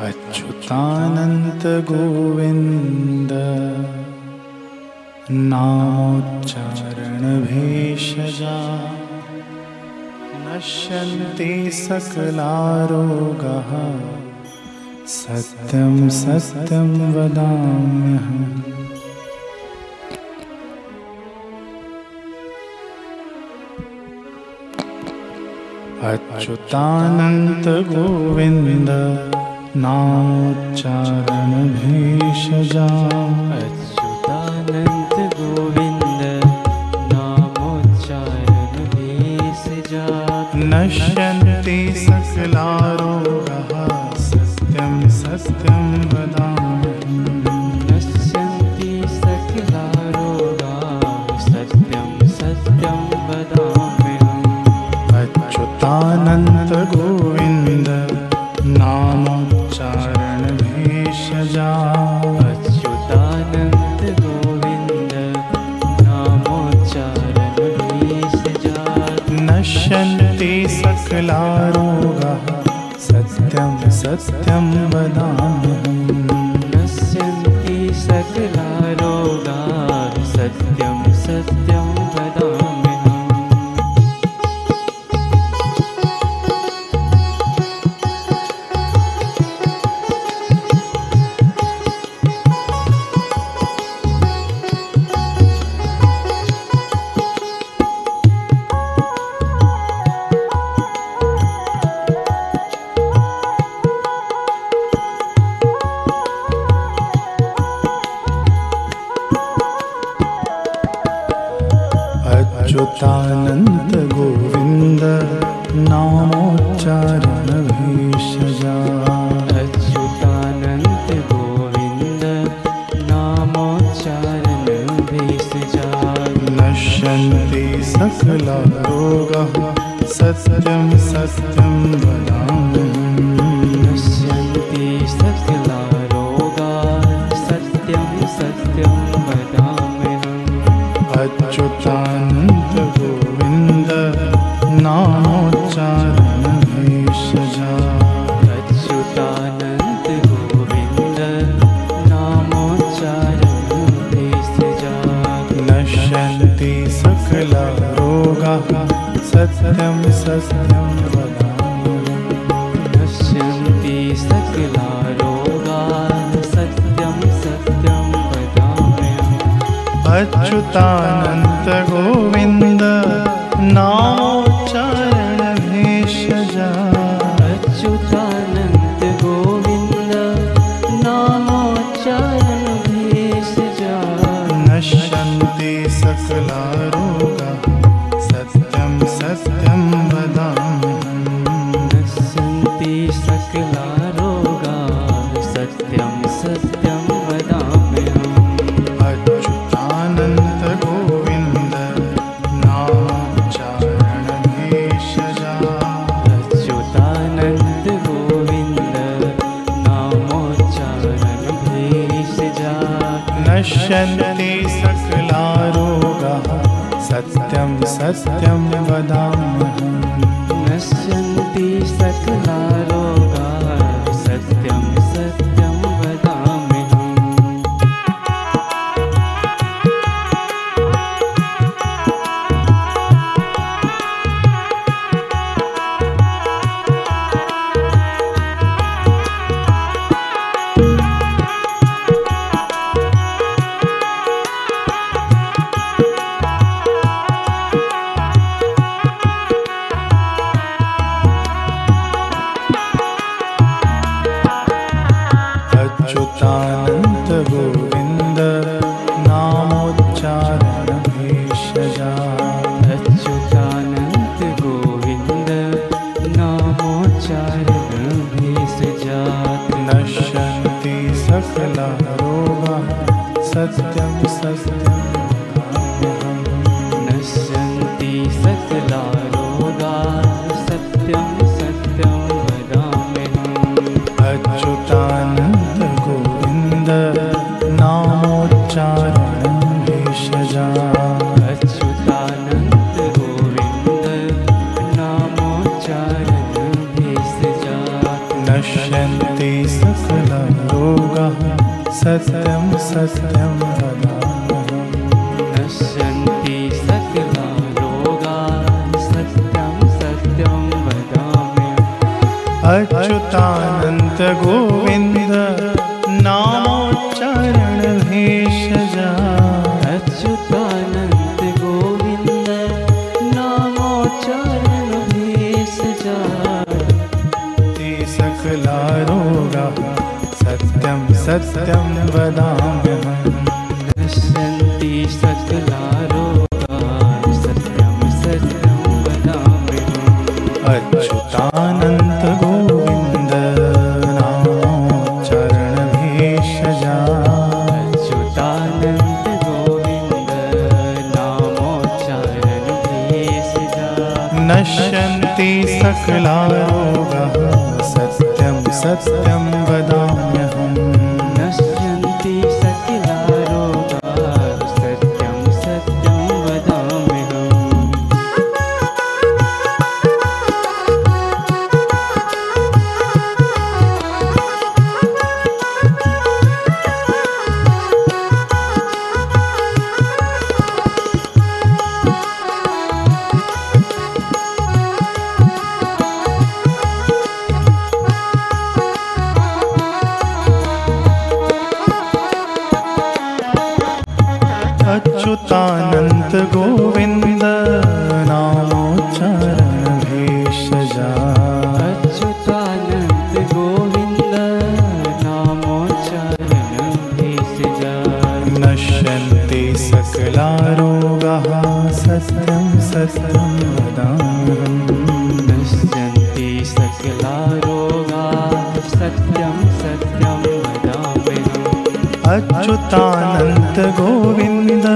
अच्युतानन्त गोविन्द नामोच्चारणभेषजा। नश्यन्ति सकलारोगः। सत्यं सत्यं वदाम्यहम्। अच्युतानन्त गोविन्द नामोच्चारणभेषजा अच्युतानन्त गोविन्द नामोच्चारणभेषजा। नश्यन्ति सकलारोगः सत्यं सत्यं वदामि सत्यं नामोच्चारणभेषजा अच्युतानन्द गोविन्द नामोच्चारणभेषजा नश्यन्ति सकलारोगः सत्यं सत्यं वदामि वदामि नश्यन्ति सकलारोगा सत्यं सत्यं वदाम्यहम् अच्युतानन्त गोविन्द नश्यन्ति सकलारोगाः सत्यं सत्यं वदाम्यहम्। नश्यन्ति सकलारोगा सत्यं सत्यं सत्यं सत्यं वदाम्यहम् नश्यन्ति सकला रोगा सत्यं सत्यं वदामि। अच्युतानन्त गोविन्द नामोच्चारण भेषजा अच्युतानन्द गोविन्द नामोच्चारण भेषजा ते सकला रोगाः सत्यं सत्यं वदाम्यहम् नश्यन्ति सकला रोगा सत्यं सत्यं वदामि अच्युतानन्त गोविन्द नामोच्चारण भेषजा अच्युतानन्द गोविन्द नामोच्चारण भेषजा नश्यन्ति सकला रोगाः सत्यं सत्यं वदाम्यहम् सत्यं सत्यं वदाम्यहम् अच्युतानन्त गोविन्द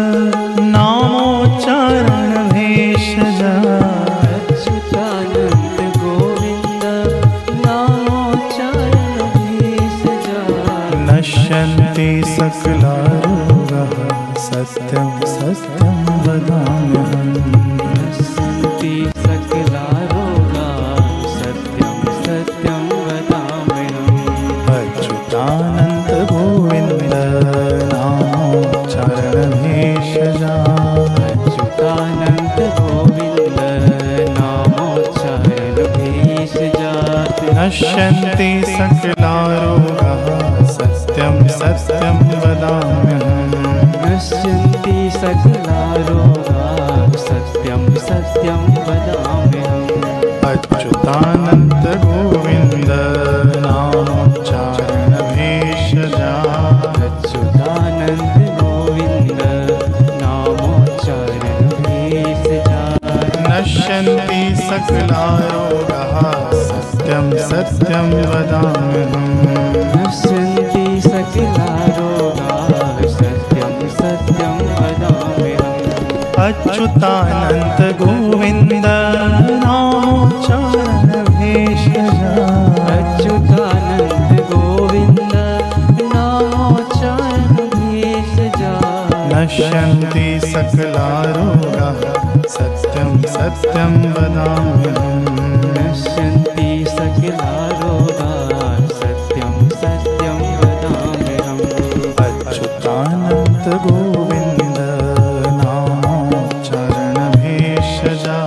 नामोच्चारण भेषजा। अच्युतानन्द गोविन्द नामोच्चारण भेषजा। नश्यन्ति सकला रोगाः सत्यं सत्यं वदाम्यहम् अच्युतानन्द गोविन्द नामोच्चारण भेषजा नश्यन्ति सकला रोगाः सत्यं सत्यं वदाम्यहम्। नश्यन्ति सकला रोगा सत्यं सत्यं वदाम्यहम् नश्यन्ति सकला रोगाः सत्यं सत्यं वदाम्यहम्। नश्यन्ति सकला रोगा सत्यं सत्यं वदाम्यहम् अच्युतानन्त गोविन्द नामोच्चारण भेषजा अच्युतानन्द गोविन्द नामोच्चारण भेषजा नश्यन्ति सकला रोगाः सत्यं वदाम्यहम् नश्यन्ति सकला रोगा सत्यं सत्यं वदाम्यहम् अच्युतानन्त गोविन्द नामोच्चारण भेषजा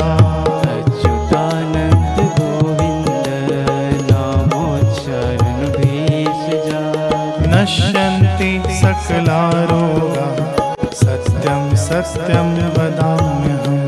अच्युतानन्द गोविन्द नामोच्चारण भेषजा नश्यन्ति सकला रोगाः। सत्यं सत्यं वदाम्यहम्